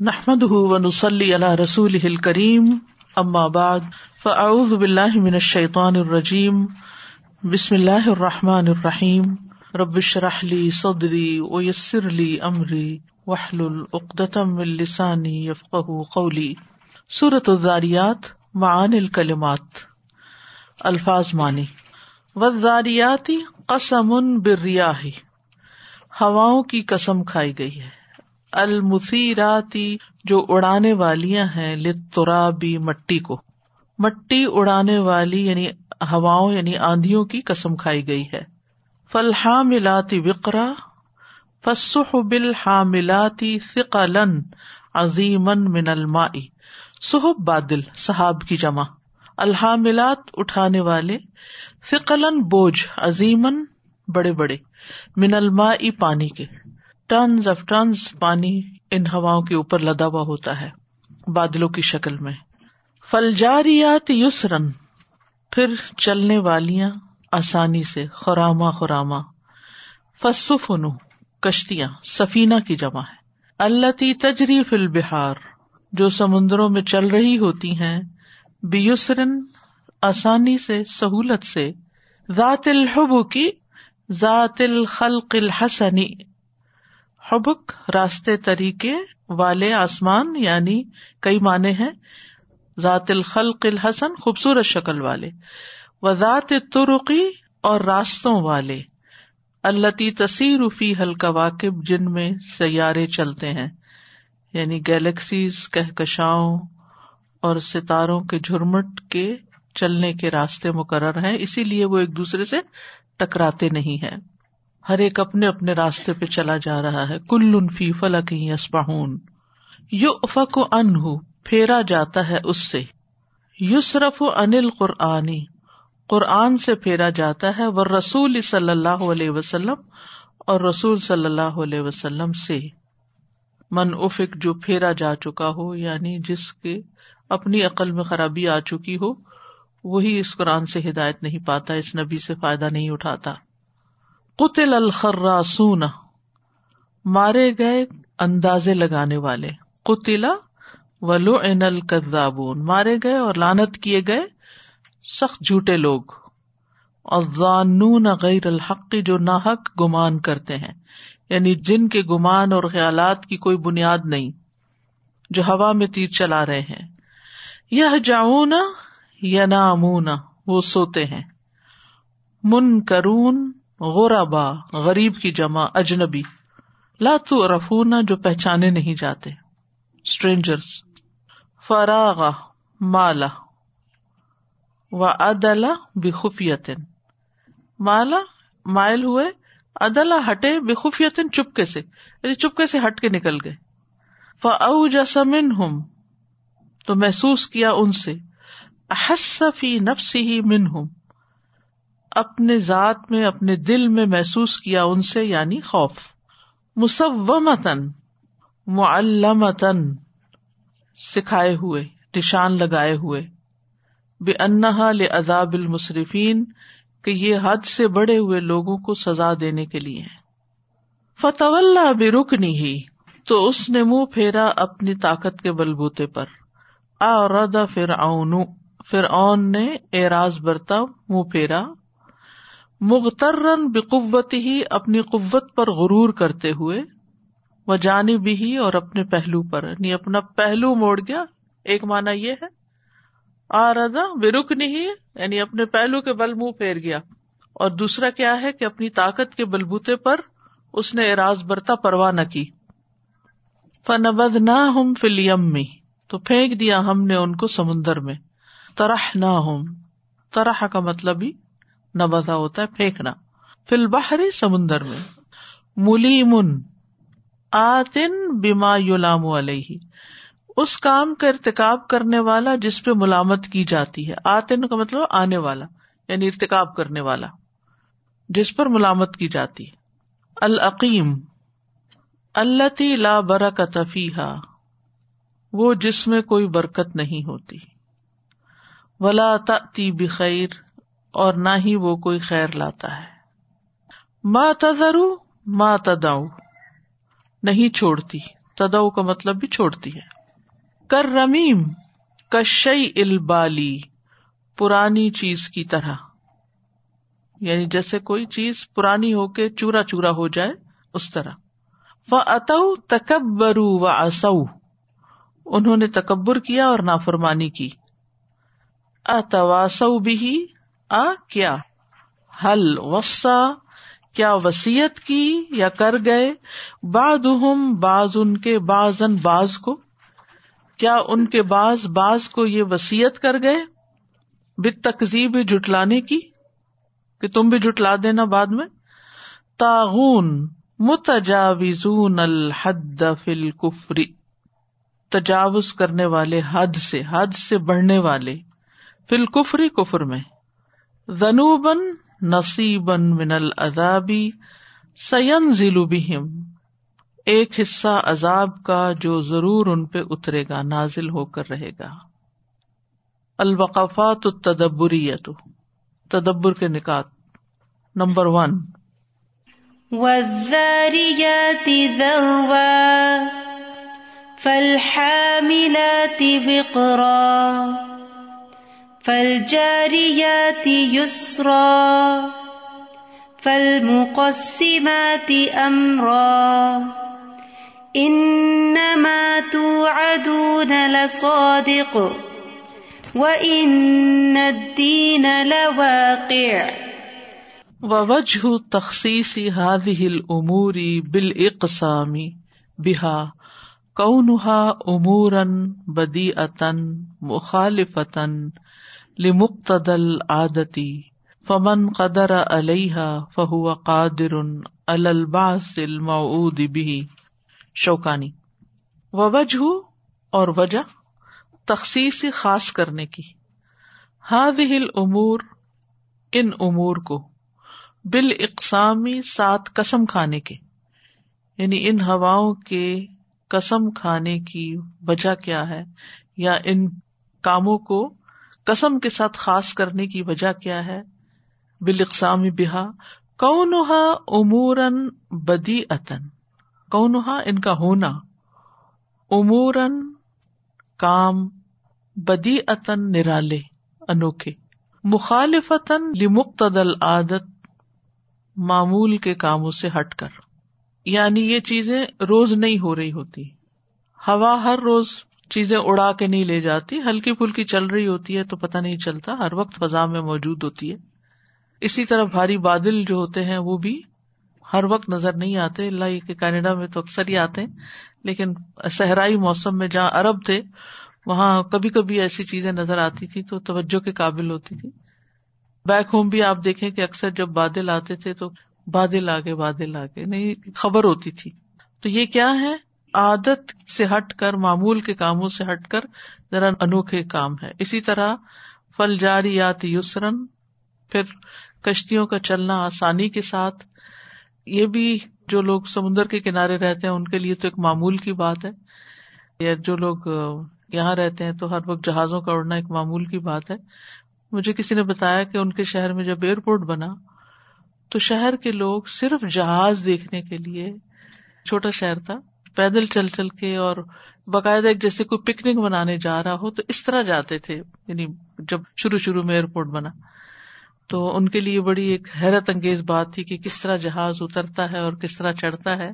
نحمد ونسلی اللہ رسول کریم اما بعد فاعوذ باللہ من الشیطان الرجیم بسم اللہ الرحمٰن الرحیم ربش رحلی صدری ویسر علی عمری وحل العقدم السانی یفق قولی صورت الزاریات معان الکلمات الفاظ معنی وزاریاتی قسم برریاہی ہواؤں کی قسم کھائی گئی ہے۔ المثیراتی جو اڑانے والیاں ہیں لترابی مٹی کو۔ مٹی اڑانے والی یعنی ہواؤں یعنی آندھیوں کی قسم کھائی گئی ہے۔ فلحا ملاتی وکرا فسح بل ملاتی فقلن عظیمن من المائی صحب بادل صحاب کی جمع۔ الحاملات اٹھانے والے فقلن بوجھ، عظیمن بڑے بڑے۔ من المائی پانی کے۔ ٹنز آف ٹنز پانی ان ہواؤں کے اوپر لدا ہوا ہوتا ہے بادلوں کی شکل میں۔ فلجاریات یسرن پھر چلنے والیاں آسانی سے خوراما خوراما فسفن کشتیاں، سفینہ کی جمع ہے اللہ تی تجری فل بہار جو سمندروں میں چل رہی ہوتی ہیں بیسرن آسانی سے، سہولت سے۔ ذات الحب کی، ذات الخلق الحسنی حبک راستے طریقے والے آسمان یعنی کئی معنی ہیں، ذات الخلق الحسن، خوبصورت شکل والے۔ و ذات ترقی اور راستوں والے اللہ تصیر فی حلقہ واقب جن میں سیارے چلتے ہیں۔ یعنی گیلیکسیز، کہکشاؤں اور ستاروں کے جھرمٹ کے چلنے کے راستے مقرر ہیں، اسی لیے وہ ایک دوسرے سے ٹکراتے نہیں ہیں۔ ہر ایک اپنے اپنے راستے پہ چلا جا رہا ہے۔ کل فی فلک اسپاہون یو افق ان پھیرا جاتا ہے اس سے۔ یوسرف انل قرآنی قرآن سے پھیرا جاتا ہے وہ رسول صلی اللہ علیہ وسلم اور رسول صلی اللہ علیہ وسلم سے۔ من افق جو پھیرا جا چکا ہو یعنی جس کے اپنی عقل میں خرابی آ چکی ہو، وہی اس قرآن سے ہدایت نہیں پاتا، اس نبی سے فائدہ نہیں اٹھاتا۔ قطل الخراسون، مارے گئے اندازے لگانے والے۔ قطلا ولو این الکبون مارے گئے اور لانت کیے گئے سخت جھوٹے لوگ۔ اور زانون غیر الحق، جو ناحق گمان کرتے ہیں۔ یعنی جن کے گمان اور خیالات کی کوئی بنیاد نہیں، جو ہوا میں تیر چلا رہے ہیں۔ یہ جاؤن یا نامون وہ سوتے ہیں۔ من کرون غورابا غریب کی جمع اجنبی۔ لاتو رفونا جو پہچانے نہیں جاتے۔ اسٹرینجرس فراغ، مالا۔ و ادلا بخفیت مالا، مائل ہوئے۔ ادلا ہٹے بخفیتن چپکے سے۔ یعنی چپکے سے ہٹ کے نکل گئے۔ فاؤ جسمن ہوں تو محسوس کیا ان سے۔ احسفی نفسی ہی من ہوں اپنے ذات میں، اپنے دل میں محسوس کیا ان سے یعنی خوف۔ مسومتن معلمتن سکھائے ہوئے، نشان لگائے ہوئے۔ بے انہا لذاب المصرفین کہ یہ حد سے بڑے ہوئے لوگوں کو سزا دینے کے لیے فتح اللہ بے رکنی ہی تو اس نے منہ پھیرا اپنی طاقت کے بلبوتے پر۔ آدا فرعون فرعون نے اعراض برتا، منہ پھیرا۔ مغترن بقوت ہی اپنی قوت پر غرور کرتے ہوئے وہ جانی بھی اور اپنے پہلو پر یعنی اپنا پہلو موڑ گیا۔ ایک مانا یہ ہے آردا بے رک نہیں یعنی اپنے پہلو کے بل منہ پھیر گیا۔ اور دوسرا کیا ہے کہ اپنی طاقت کے بلبوتے پر اس نے اراض برتا پرواہ نہ کی۔ فنبد نہ ہم فلیم میں تو پھینک دیا ہم نے ان کو سمندر میں۔ ترح نہ ہوں طرح کا مطلب ہی نبزا ہوتا ہے، پھینکنا۔ فل بحری سمندر میں۔ ملیمن آتن بیما یولام علیہ اس کام کا ارتقاب کرنے والا جس پہ ملامت کی جاتی ہے۔ آتن کا مطلب آنے والا یعنی ارتقاب کرنے والا، جس پر ملامت کی جاتی ہے۔ العقیم اللہ لا برکت فیحا وہ جس میں کوئی برکت نہیں ہوتی۔ ولا تی بخیر۔ اور نہ ہی وہ کوئی خیر لاتا ہے۔ ماں تذرو؟ ماں تداؤ نہیں چھوڑتی۔ تدو کا مطلب بھی چھوڑتی ہے۔ کر رمیم کشئی البالی پرانی چیز کی طرح۔ یعنی جیسے کوئی چیز پرانی ہو کے چورا چورا ہو جائے، اس طرح۔ وہ اتو تکبرو و اصو انہوں نے تکبر کیا اور نافرمانی کی۔ اتواسو بھی آ کیا؟ حل وسا کیا وسیعت کی یا کر گئے؟ باد باز ان کے بازن باز کو۔ کیا ان کے باز باز کو یہ وسیعت کر گئے؟ بت تقزیب جٹلانے کی، کہ تم بھی جٹلا دینا بعد میں۔ تاغون متجاوزون الحد فل کفری تجاوز کرنے والے، حد سے حد سے بڑھنے والے۔ فل کفری کفر میں۔ ذنوبن نصیبن من العذابی سین ضلع بہم۔ ایک حصہ عذاب کا جو ضرور ان پہ اترے گا، نازل ہو کر رہے گا۔ الوقفات التدبریت تدبر کے نکات۔ Number one. والذاريات ذروا، فالحاملات وقرا فالجاريات يسرا، فالمقسمات أمرا. إنما توعدون لصادق، وإن الدين لواقع. ووجه تخصيص هذه الأمور بالإقسام بها، كونها أمورا بديئة مخالفة لمقتدل عادتی، فمن قدر علیہ فہو قادر الباس المعود بھی شوکانی وجہ اور وجہ تخصیص خاص کرنے کی۔ ہاد ہل امور ان امور کو بال اقسامی سات قسم کھانے کے۔ یعنی ان ہواؤں کے قسم کھانے کی وجہ کیا ہے یا ان کاموں کو قسم کے ساتھ خاص کرنے کی وجہ کیا ہے؟ بال بحا کونہا امورن بدی اتن کونہا ان کا ہونا۔ امورن کام بدی اتن نرالے، انوکھے۔ مخالفتن لمقتدل عادت معمول کے کاموں سے ہٹ کر۔ یعنی یہ چیزیں روز نہیں ہو رہی ہوتی۔ ہوا ہر روز چیزیں اڑا کے نہیں لے جاتی، ہلکی پھلکی چل رہی ہوتی ہے تو پتا نہیں چلتا، ہر وقت فضا میں موجود ہوتی ہے۔ اسی طرح بھاری بادل جو ہوتے ہیں وہ بھی ہر وقت نظر نہیں آتے۔ اللہ کے کینیڈا میں تو اکثر ہی آتے ہیں، لیکن صحرائی موسم میں جہاں ارب تھے، وہاں کبھی کبھی ایسی چیزیں نظر آتی تھی تو توجہ کے قابل ہوتی تھی بیک ہوم بھی آپ دیکھیں کہ اکثر جب بادل آتے تھے تو بادل آگے بادل آگے، نہیں، خبر ہوتی تھی۔ تو یہ کیا ہے؟ عادت سے ہٹ کر، معمول کے کاموں سے ہٹ کر ذرا انوکھے کام ہے۔ اسی طرح فل جاریات یسرن پھر کشتیوں کا چلنا آسانی کے ساتھ۔ یہ بھی جو لوگ سمندر کے کنارے رہتے ہیں، ان کے لیے تو ایک معمول کی بات ہے۔ یا جو لوگ یہاں رہتے ہیں تو ہر وقت جہازوں کا اڑنا ایک معمول کی بات ہے۔ مجھے کسی نے بتایا کہ ان کے شہر میں جب ایئرپورٹ بنا، تو شہر کے لوگ صرف جہاز دیکھنے کے لیے، چھوٹا شہر تھا پیدل چل چل کے اور باقاعدہ ایک جیسے کوئی پکنک منانے جا رہا ہو تو اس طرح جاتے تھے یعنی جب شروع شروع میں ایئرپورٹ بنا۔ تو ان کے لیے بڑی ایک حیرت انگیز بات تھی کہ کس طرح جہاز اترتا ہے اور کس طرح چڑھتا ہے۔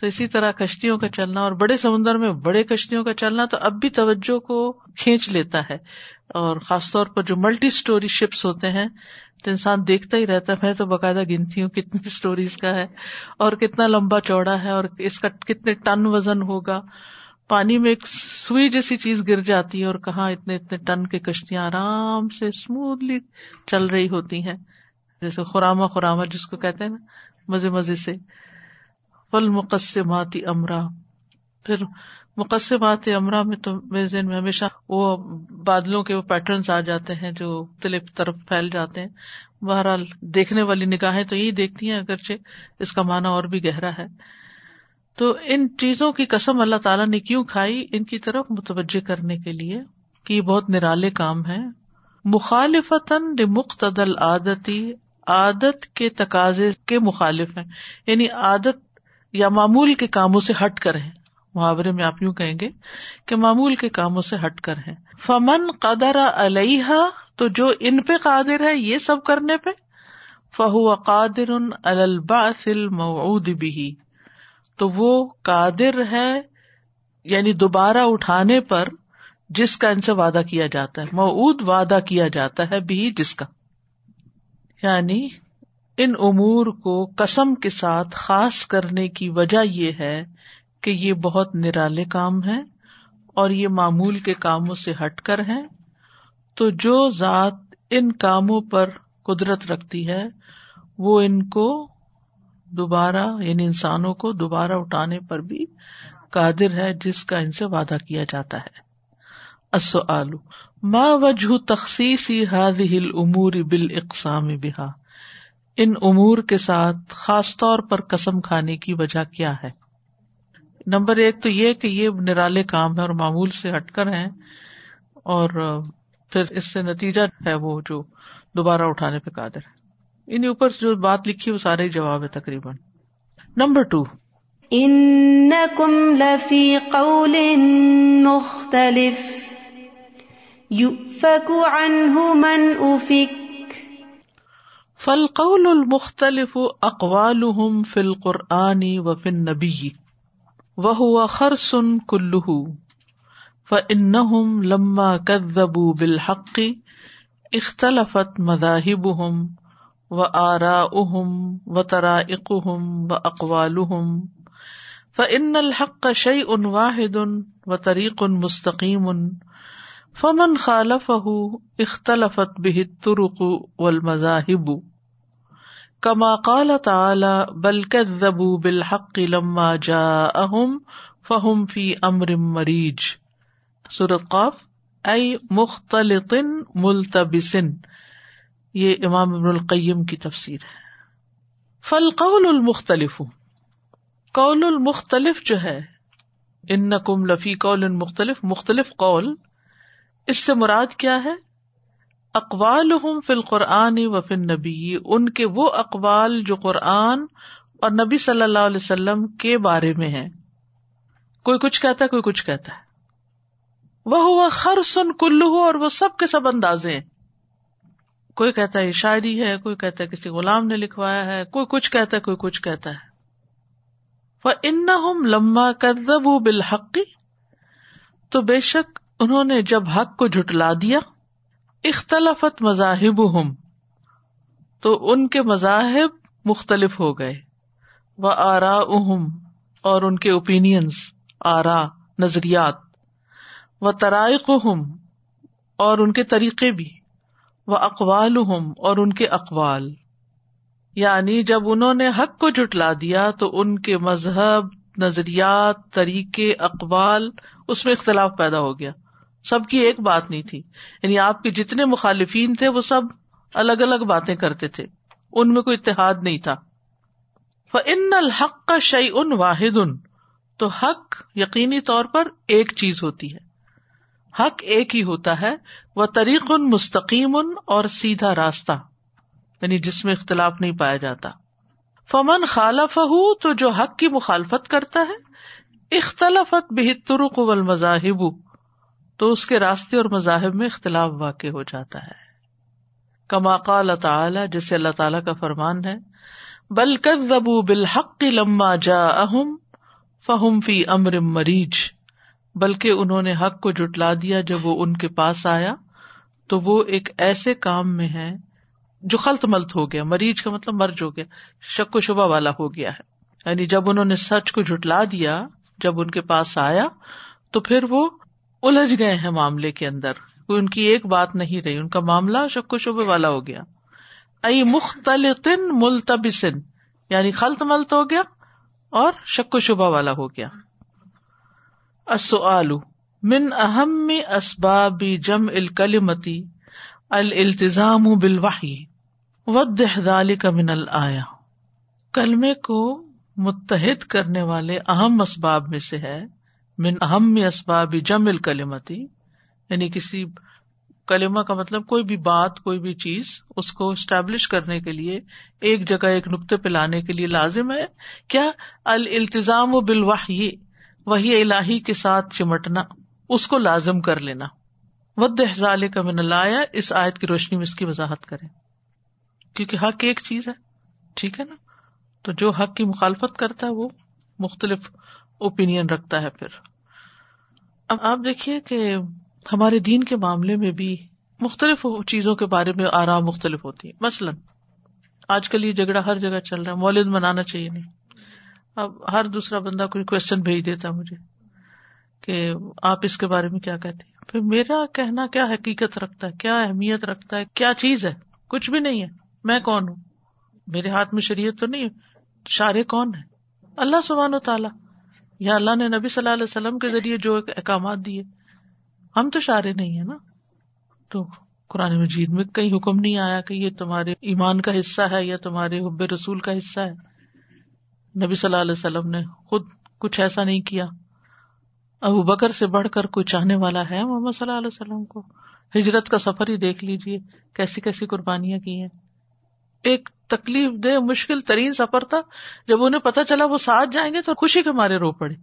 تو اسی طرح کشتیوں کا چلنا اور بڑے سمندر میں بڑے کشتیوں کا چلنا تو اب بھی توجہ کو کھینچ لیتا ہے۔ اور خاص طور پر جو ملٹی اسٹوری شپس ہوتے ہیں، تو انسان دیکھتا ہی رہتا ہے، میں تو باقاعدہ گنتی ہوں، کتنی اسٹوریز کا ہے، اور کتنا لمبا چوڑا ہے، اور اس کا کتنے ٹن وزن ہوگا۔ پانی میں ایک سوئی جیسی چیز گر جاتی ہے، اور کہاں اتنے اتنے ٹن کی کشتیاں آرام سے اسموتھلی چل رہی ہوتی ہیں۔ جیسے خوراما خوراما جس کو کہتے ہیں نا، مزے مزے سے۔ پل مقصماتی امرا۔ پھر مقصبات امرا میں تو میرے ذہن میں ہمیشہ وہ بادلوں کے وہ پیٹرنس آ جاتے ہیں جو مختلف طرف پھیل جاتے ہیں۔ بہرحال دیکھنے والی نگاہیں تو یہی دیکھتی ہیں، اگرچہ اس کا معنی اور بھی گہرا ہے۔ تو ان چیزوں کی قسم اللہ تعالیٰ نے کیوں کھائی؟ ان کی طرف متوجہ کرنے کے لیے کہ یہ بہت نرالے کام ہے مخالفتاً مقتدل عادتی عادت کے تقاضے کے مخالف ہیں۔ یعنی عادت یا معمول کے کاموں سے ہٹ کر ہے محاورے میں آپ یوں کہیں گے کہ معمول کے کاموں سے ہٹ کر ہیں۔ فمن قدر علیہ تو جو ان پہ قادر ہے یہ سب کرنے پہ فہو قادر الباث الموعود بھی تو وہ قادر ہے یعنی دوبارہ اٹھانے پر جس کا ان سے وعدہ کیا جاتا ہے۔ موعود وعدہ کیا جاتا ہے بھی جس کا۔ یعنی ان امور کو کسم کے ساتھ خاص کرنے کی وجہ یہ ہے کہ یہ بہت نرالے کام ہے اور یہ معمول کے کاموں سے ہٹ کر ہے تو جو ذات ان کاموں پر قدرت رکھتی ہے، وہ ان کو دوبارہ یعنی انسانوں کو دوبارہ اٹھانے پر بھی قادر ہے، جس کا ان سے وعدہ کیا جاتا ہے۔ السؤال، ما وجہ تخصیص هذه الامور بالاقسام بها ان امور کے ساتھ خاص طور پر قسم کھانے کی وجہ کیا ہے؟ نمبر ایک تو یہ کہ یہ نرالے کام ہے اور معمول سے ہٹ کر ہیں اور پھر اس سے نتیجہ ہے وہ جو دوبارہ اٹھانے پہ قادر ہے۔ انہیں اوپر جو بات لکھی وہ سارے جواب ہے تقریباً۔ نمبر ٹو انکم لفی قول مختلف من فالقول المختلف اقوالهم في القرآن النبي وهو خرس كله فإنهم لما كذبوا بالحق اختلفت مذاهبهم وآراؤهم وطرائقهم وأقوالهم فإن الحق شيء واحد وطريق مستقيم فمن خالف اختلفت به الطرق والمذاهب كما قال تعالى بل كذبوا بالحق لما جاءهم فهم في امر مريج سورة قاف اي مختلط ملتبس۔ یہ امام ابن القیم کی تفسیر ہے۔ فالقول المختلف، قول المختلف جو ہے، انکم لفی قول مختلف مختلف قول، اس سے مراد کیا ہے؟ اقوال فی القرآن و فن نبی ان کے وہ اقوال جو قرآن اور نبی صلی اللہ علیہ وسلم کے بارے میں ہے کوئی کچھ کہتا ہے، کوئی کچھ کہتا ہے۔ وہ ہوا خر سن کلو اور وہ سب کے سب اندازے ہیں۔ کوئی کہتا ہے شاعری ہے، کوئی کہتا ہے کسی غلام نے لکھوایا ہے، کوئی کچھ کہتا ہے، کوئی کچھ کہتا ہے۔ وہ ان لما کدب بالحقی تو بے شک انہوں نے جب حق کو جھٹلا دیا اختلافت مذاہب ہوں تو ان کے مذاہب مختلف ہو گئے۔ وہ آرا اہم اور ان کے اوپینئنس آرا، نظریات۔ و ترائق ہم اور ان کے طریقے بھی۔ وہ اقوال ہم اور ان کے اقوال۔ یعنی جب انہوں نے حق کو جٹلا دیا، تو ان کے مذہب، نظریات، طریقے، اقوال، اس میں اختلاف پیدا ہو گیا۔ سب کی ایک بات نہیں تھی۔ یعنی آپ کے جتنے مخالفین تھے، وہ سب الگ الگ باتیں کرتے تھے۔ ان میں کوئی اتحاد نہیں تھا۔ ان الحق کا شعی ان واحد۔ ان تو حق یقینی طور پر ایک چیز ہوتی ہے۔ حق ایک ہی ہوتا ہے۔ وہ طریق ان مستقیم ان اور سیدھا راستہ۔ یعنی جس میں اختلاف نہیں پایا جاتا۔ فمن خالف تو جو حق کی مخالفت کرتا ہے۔ اختلافت بہتر قبل مذاہب تو اس کے راستے اور مذاہب میں اختلاف واقع ہو جاتا ہے۔ کما قال تعالی جیسے اللہ تعالیٰ کا فرمان ہے، بل کذبوا بالحق لما جاءهم فهم في امر مریج، بلکہ انہوں نے حق کو جٹلا دیا جب وہ ان کے پاس آیا۔ تو وہ ایک ایسے کام میں ہے جو خلط ملت ہو گیا۔ مریض کا مطلب مرج ہو گیا، شک و شبہ والا ہو گیا ہے۔ یعنی جب انہوں نے سچ کو جٹلا دیا، جب ان کے پاس آیا، تو پھر وہ الجھ گئے ہیں معاملے کے اندر۔ کوئی ان کی ایک بات نہیں رہی، ان کا معاملہ شک و شبے والا ہو گیا۔ ائی مختلف ملتبسن یعنی خلط ملت ہو گیا اور شک و شبہ والا ہو گیا۔ من اہم اسباب جم الکلمتی التظام بالوحی ود کا من الآیا کلمے کو متحد کرنے والے اہم اسباب میں سے ہے۔ من اہم اسباب جم کلیمتی یعنی کسی کلمہ کا مطلب کوئی بھی بات، کوئی بھی چیز اس کو اسٹیبلش کرنے کے لیے، ایک جگہ ایک نقطے پہ لانے کے لیے لازم ہے۔ کیا التظام و بالواہ وہی الہی کے ساتھ چمٹنا، اس کو لازم کر لینا۔ ود احزال کا من اللہ اس آیت کی روشنی میں اس کی وضاحت کرے کیونکہ حق ایک چیز ہے، ٹھیک ہے نا؟ تو جو حق کی مخالفت کرتا ہے وہ مختلف اوپین رکھتا ہے پھر۔ اب آپ دیکھیے کہ ہمارے دین کے معاملے میں بھی مختلف چیزوں کے بارے میں آرام مختلف ہوتی ہے مثلاً، آج کل یہ جھگڑا ہر جگہ چل رہا ہے، مولد منانا چاہیے نہیں۔ اب ہر دوسرا بندہ کوئی کوشچن بھیج دیتا مجھے کہ آپ اس کے بارے میں کیا کہتے ہیں۔ پھر میرا کہنا کیا حقیقت رکھتا ہے، کیا اہمیت رکھتا ہے، کیا چیز ہے؟ کچھ بھی نہیں ہے۔ میں کون ہوں؟ میرے ہاتھ میں شریعت تو نہیں ہے۔ شارے کون ہے اللہ سبحان و تعالیٰ یا اللہ نے نبی صلی اللہ علیہ وسلم کے ذریعے جو احکامات دیے، ہم تو شارے نہیں ہے نا۔ تو قرآن مجید میں کئی حکم نہیں آیا کہ یہ تمہارے ایمان کا حصہ ہے یا تمہارے حب رسول کا حصہ ہے۔ نبی صلی اللہ علیہ وسلم نے خود کچھ ایسا نہیں کیا۔ ابو بکر سے بڑھ کر کوئی چاہنے والا ہے محمد صلی اللہ علیہ وسلم کو؟ ہجرت کا سفر ہی دیکھ لیجیے کیسی کیسی قربانیاں کی ہیں۔ ایک تکلیف دہ مشکل ترین سفر تھا۔ جب انہیں پتا چلا وہ ساتھ جائیں گے تو خوشی کے مارے رو پڑے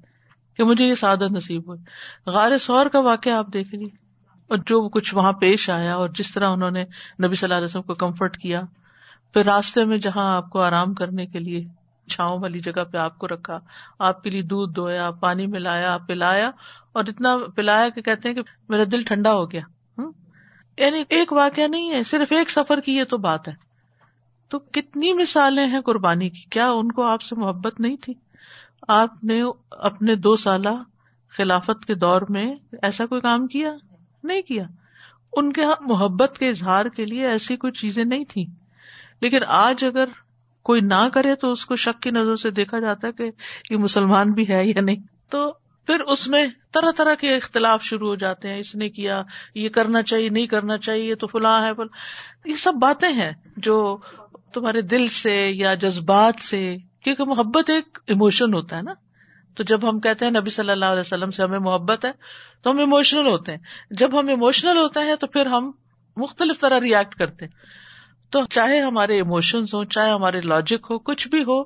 کہ مجھے یہ سعادت نصیب ہوئی۔ غار سور کا واقعہ آپ دیکھ لیجیے اور جو کچھ وہاں پیش آیا اور جس طرح انہوں نے نبی صلی اللہ علیہ وسلم کو کمفرٹ کیا، پھر راستے میں جہاں آپ کو آرام کرنے کے لیے چھاؤں والی جگہ پہ آپ کو رکھا، آپ کے لیے دودھ دھویا، پانی ملایا، پلایا اور اتنا پلایا کہ کہتے ہیں کہ میرا دل ٹھنڈا ہو گیا۔ یعنی ایک واقعہ نہیں ہے، صرف ایک سفر کی یہ تو بات ہے۔ تو کتنی مثالیں ہیں قربانی کی؟ کیا ان کو آپ سے محبت نہیں تھی؟ آپ نے اپنے دو سالہ خلافت کے دور میں ایسا کوئی کام کیا؟ نہیں کیا۔ ان کے ہاں محبت کے اظہار کے لیے ایسی کوئی چیزیں نہیں تھی لیکن آج اگر کوئی نہ کرے تو اس کو شک کی نظر سے دیکھا جاتا ہے کہ یہ مسلمان بھی ہے یا نہیں۔ تو پھر اس میں طرح طرح کے اختلاف شروع ہو جاتے ہیں۔ اس نے کیا، یہ کرنا چاہیے، نہیں کرنا چاہیے تو فلاں ہے یہ سب باتیں ہیں جو تمہارے دل سے یا جذبات سے، کیونکہ محبت ایک ایموشن ہوتا ہے نا۔ تو جب ہم کہتے ہیں نبی صلی اللہ علیہ وسلم سے ہمیں محبت ہے، تو ہم ایموشنل ہوتے ہیں۔ جب ہم ایموشنل ہوتے ہیں تو پھر ہم مختلف طرح ریئیکٹ کرتے تو چاہے ہمارے ایموشنس ہوں، چاہے ہمارے لاجک ہو، کچھ بھی ہو،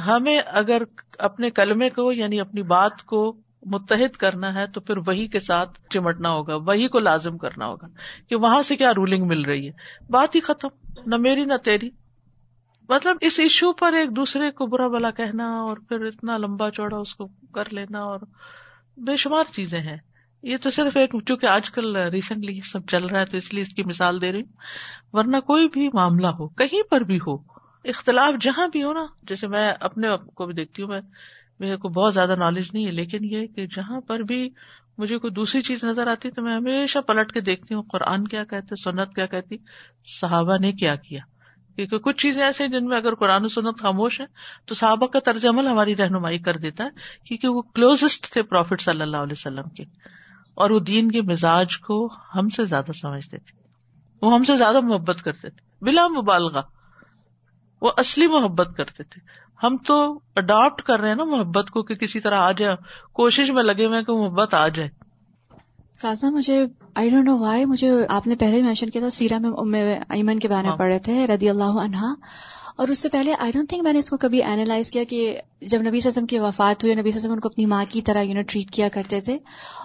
ہمیں اگر اپنے کلمے کو یعنی اپنی بات کو متحد کرنا ہے تو پھر وہی کے ساتھ چمٹنا ہوگا، وہی کو لازم کرنا ہوگا کہ وہاں سے کیا رولنگ مل رہی ہے۔ بات ہی ختم، نہ میری نہ تیری۔ مطلب اس ایشو پر ایک دوسرے کو برا بلا کہنا اور پھر اتنا لمبا چوڑا اس کو کر لینا اور بے شمار چیزیں ہیں۔ یہ تو صرف ایک، چونکہ آج کل ریسنٹلی سب چل رہا ہے تو اس لیے اس کی مثال دے رہی ہوں۔ ورنہ کوئی بھی معاملہ ہو، کہیں پر بھی ہو، اختلاف جہاں بھی ہو نا، جیسے میں اپنے کو بھی دیکھتی ہوں، میں میرے کو بہت زیادہ نالج نہیں ہے، لیکن یہ کہ جہاں پر بھی مجھے کوئی دوسری چیز نظر آتی تو میں ہمیشہ پلٹ کے دیکھتی ہوں، قرآن کیا کہتے، سنت کیا کہتی، صحابہ نے کیا کیا؟ کیونکہ کچھ چیزیں ایسے ہیں جن میں اگر قرآن و سنت خاموش ہے تو صحابہ کا طرز عمل ہماری رہنمائی کر دیتا ہے، کیونکہ وہ کلوزسٹ تھے پروفیٹ صلی اللہ علیہ وسلم کے، اور وہ دین کے مزاج کو ہم سے زیادہ سمجھتے تھے، وہ ہم سے زیادہ محبت کرتے تھے، بلا مبالغہ۔ وہ اصلی محبت کرتے تھے۔ ہم تو اڈاپٹ کر رہے ہیں نا محبت کو کہ کسی طرح آ جائے۔ کوشش میں لگے ہوئے کہ محبت آ جائے۔ سازا مجھے آئی ڈونٹ نو وائی مجھے آپ نے پہلے مینشن کیا تھا سیرا میں ایمن کے بارے میں ہاں۔ پڑھے تھے رضی اللہ عنہا۔ اور اس سے پہلے آئی ڈونٹ تھنک میں نے اس کو کبھی اینالائز کیا کہ جب نبی سسم کی وفات ہوئی نبی سسم ان کو اپنی ماں کی طرح یو نو ٹریٹ کیا کرتے تھے۔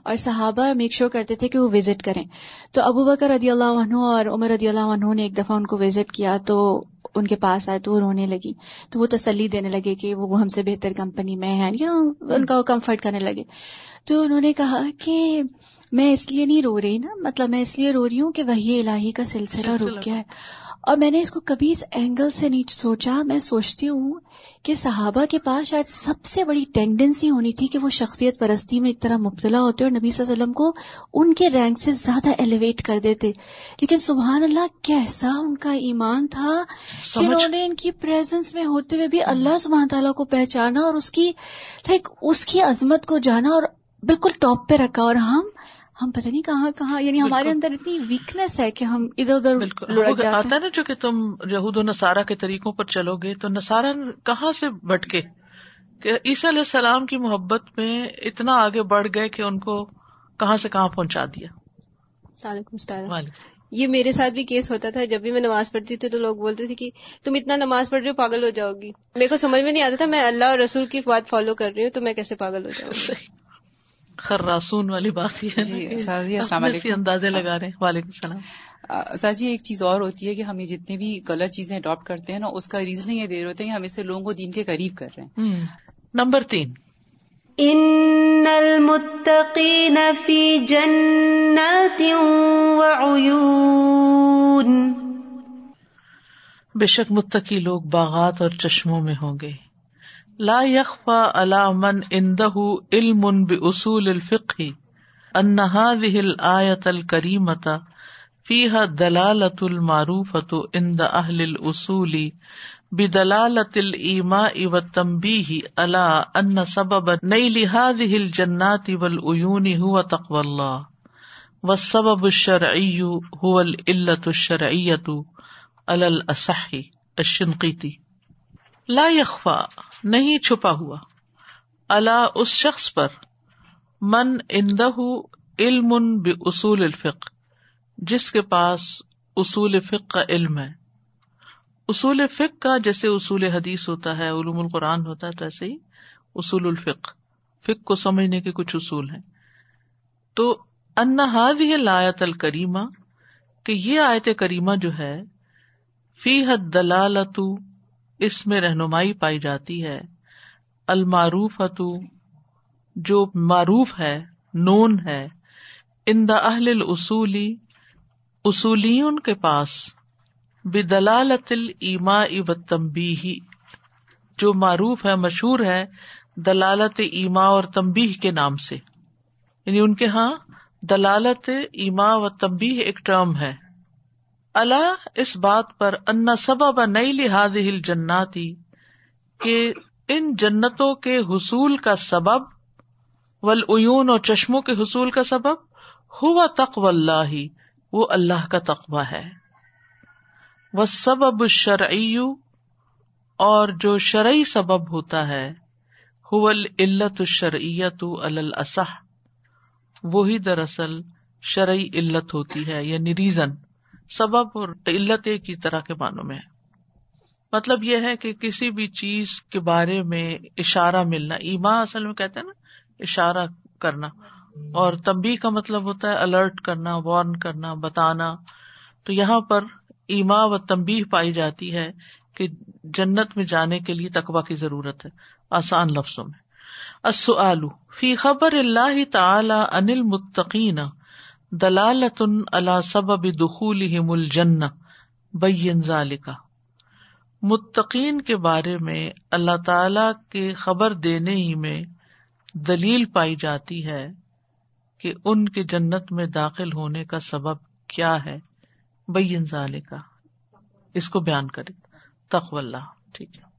اور صحابہ میک شور کرتے تھے کہ وہ وزٹ کریں۔ تو ابو بکر رضی اللہ عنہ اور عمر رضی اللہ عنہ نے ایک دفعہ ان کو وزٹ کیا تو ان کے پاس آئے تو وہ رونے لگی۔ تو وہ تسلی دینے لگے کہ وہ ہم سے بہتر کمپنی میں ہیں یو نو ان کا وہ کمفرٹ کرنے لگے۔ تو انہوں نے کہا کہ میں اس لیے نہیں رو رہی نا مطلب میں اس لیے رو رہی ہوں کہ وہی الہی کا سلسلہ رک گیا ہے۔ اور میں نے اس کو کبھی اس اینگل سے نہیں سوچا۔ میں سوچتی ہوں کہ صحابہ کے پاس شاید سب سے بڑی ٹینڈنسی ہونی تھی کہ وہ شخصیت پرستی میں ایک طرح مبتلا ہوتے اور نبی صلی اللہ علیہ وسلم کو ان کے رینک سے زیادہ ایلیویٹ کر دیتے۔ لیکن سبحان اللہ کیسا ان کا ایمان تھا کہ انہوں نے ان کی پریزنس میں ہوتے ہوئے بھی اللہ سبحان تعالیٰ کو پہچانا اور اس کی لائک اس کی عظمت کو جانا اور بالکل ٹاپ پہ رکھا۔ اور ہم ہم پتہ نہیں کہاں کہاں یعنی ہمارے اندر اتنی ویکنیس ہے کہ ہم ادھر ادھر آتا ہے نا جو کہ تم یہود و نصارہ کے طریقوں پر چلو گے تو نصارہ کہاں سے بٹکے کہ عیسی علیہ السلام کی محبت میں اتنا آگے بڑھ گئے کہ ان کو کہاں سے کہاں پہنچا دیا۔ یہ میرے ساتھ بھی کیس ہوتا تھا جب بھی میں نماز پڑھتی تھی تو لوگ بولتے تھے کہ تم اتنا نماز پڑھ رہی ہو پاگل ہو جاؤ گی۔ میرے کو سمجھ میں نہیں آتا تھا میں اللہ اور رسول کی بات فالو کر رہی ہوں تو میں کیسے پاگل ہو جاؤں گی؟ خراسون والی بات یہ جی السلام علیکم۔ اندازے لگا رہے ہیں۔ وعلیکم السلام۔ سر جی ایک چیز اور ہوتی ہے کہ ہم یہ جتنی بھی غلط چیزیں اڈاپٹ کرتے ہیں نا اس کا ریزن یہ دے رہے ہوتے ہیں کہ ہم اس سے لوگوں کو دین کے قریب کر رہے ہیں۔ نمبر تین۔ ان المتقین فی جنات وعیون بے شک متقی لوگ باغات اور چشموں میں ہوں گے۔ لا يخفى على من عنده علم باصول الفقه ان هذه الايه الكريمه فيها دلاله المعروفه عند اهل الاصول بدلاله الايماء والتنبيه على ان سبب نيل هذه الجنات والعيون هو تقوى الله والسبب الشرعي هو العله الشرعيه على الاصح الشنقيطي لا يخفى نہیں چھپا ہوا۔ اللہ اس شخص پر۔ من اندہ علم بے اصول الفق جس کے پاس اصول فق کا علم ہے۔ اصول فق کا جیسے اصول حدیث ہوتا ہے، علوم القرآن ہوتا ہے تو ایسے ہی اصول الفق فق کو سمجھنے کے کچھ اصول ہیں۔ تو انہاد یہ لایت الکریمہ، کہ یہ آیت کریمہ جو ہے فی حد دلالت اس میں رہنمائی پائی جاتی ہے۔ المعروف جو معروف ہے، نون ہے۔ ان دا اہل اصولی اصولی کے پاس۔ بدلالت الما و تمبی جو معروف ہے، مشہور ہے، دلالت ایما اور تمبی کے نام سے۔ یعنی ان کے یہاں دلالت ایما و تمبی ایک ٹرم ہے۔ اللہ اس بات پر ان سبب نئی لحاظ ہل جناتی کہ ان جنتوں کے حصول کا سبب ولعیون اور چشموں کے حصول کا سبب ہوا تقو اللہ، وہ اللہ کا تقوی ہے۔ وہ سبب شرعی اور جو شرعی سبب ہوتا ہے علت الشرعیت الصح وہی دراصل شرعی علت ہوتی ہے یعنی ریزن۔ سبب اور علت ایک ہی طرح کے معنوں میں ہے۔ مطلب یہ ہے کہ کسی بھی چیز کے بارے میں اشارہ ملنا ایما اصل میں کہتے ہیں نا، اشارہ کرنا۔ اور تمبی کا مطلب ہوتا ہے الرٹ کرنا وارن کرنا، بتانا۔ تو یہاں پر ایما و تمبی پائی جاتی ہے کہ جنت میں جانے کے لیے تقوا کی ضرورت ہے، آسان لفظوں میں۔ فی خبر اللہ تعالی انل متقین۔ دلالت اللہ سبب دخول مل جن بین ذالکا متقین کے بارے میں اللہ تعالی کے خبر دینے ہی میں دلیل پائی جاتی ہے کہ ان کے جنت میں داخل ہونے کا سبب کیا ہے۔ بین ذالکا اس کو بیان کرے تخو اللہ۔ ٹھیک ہے۔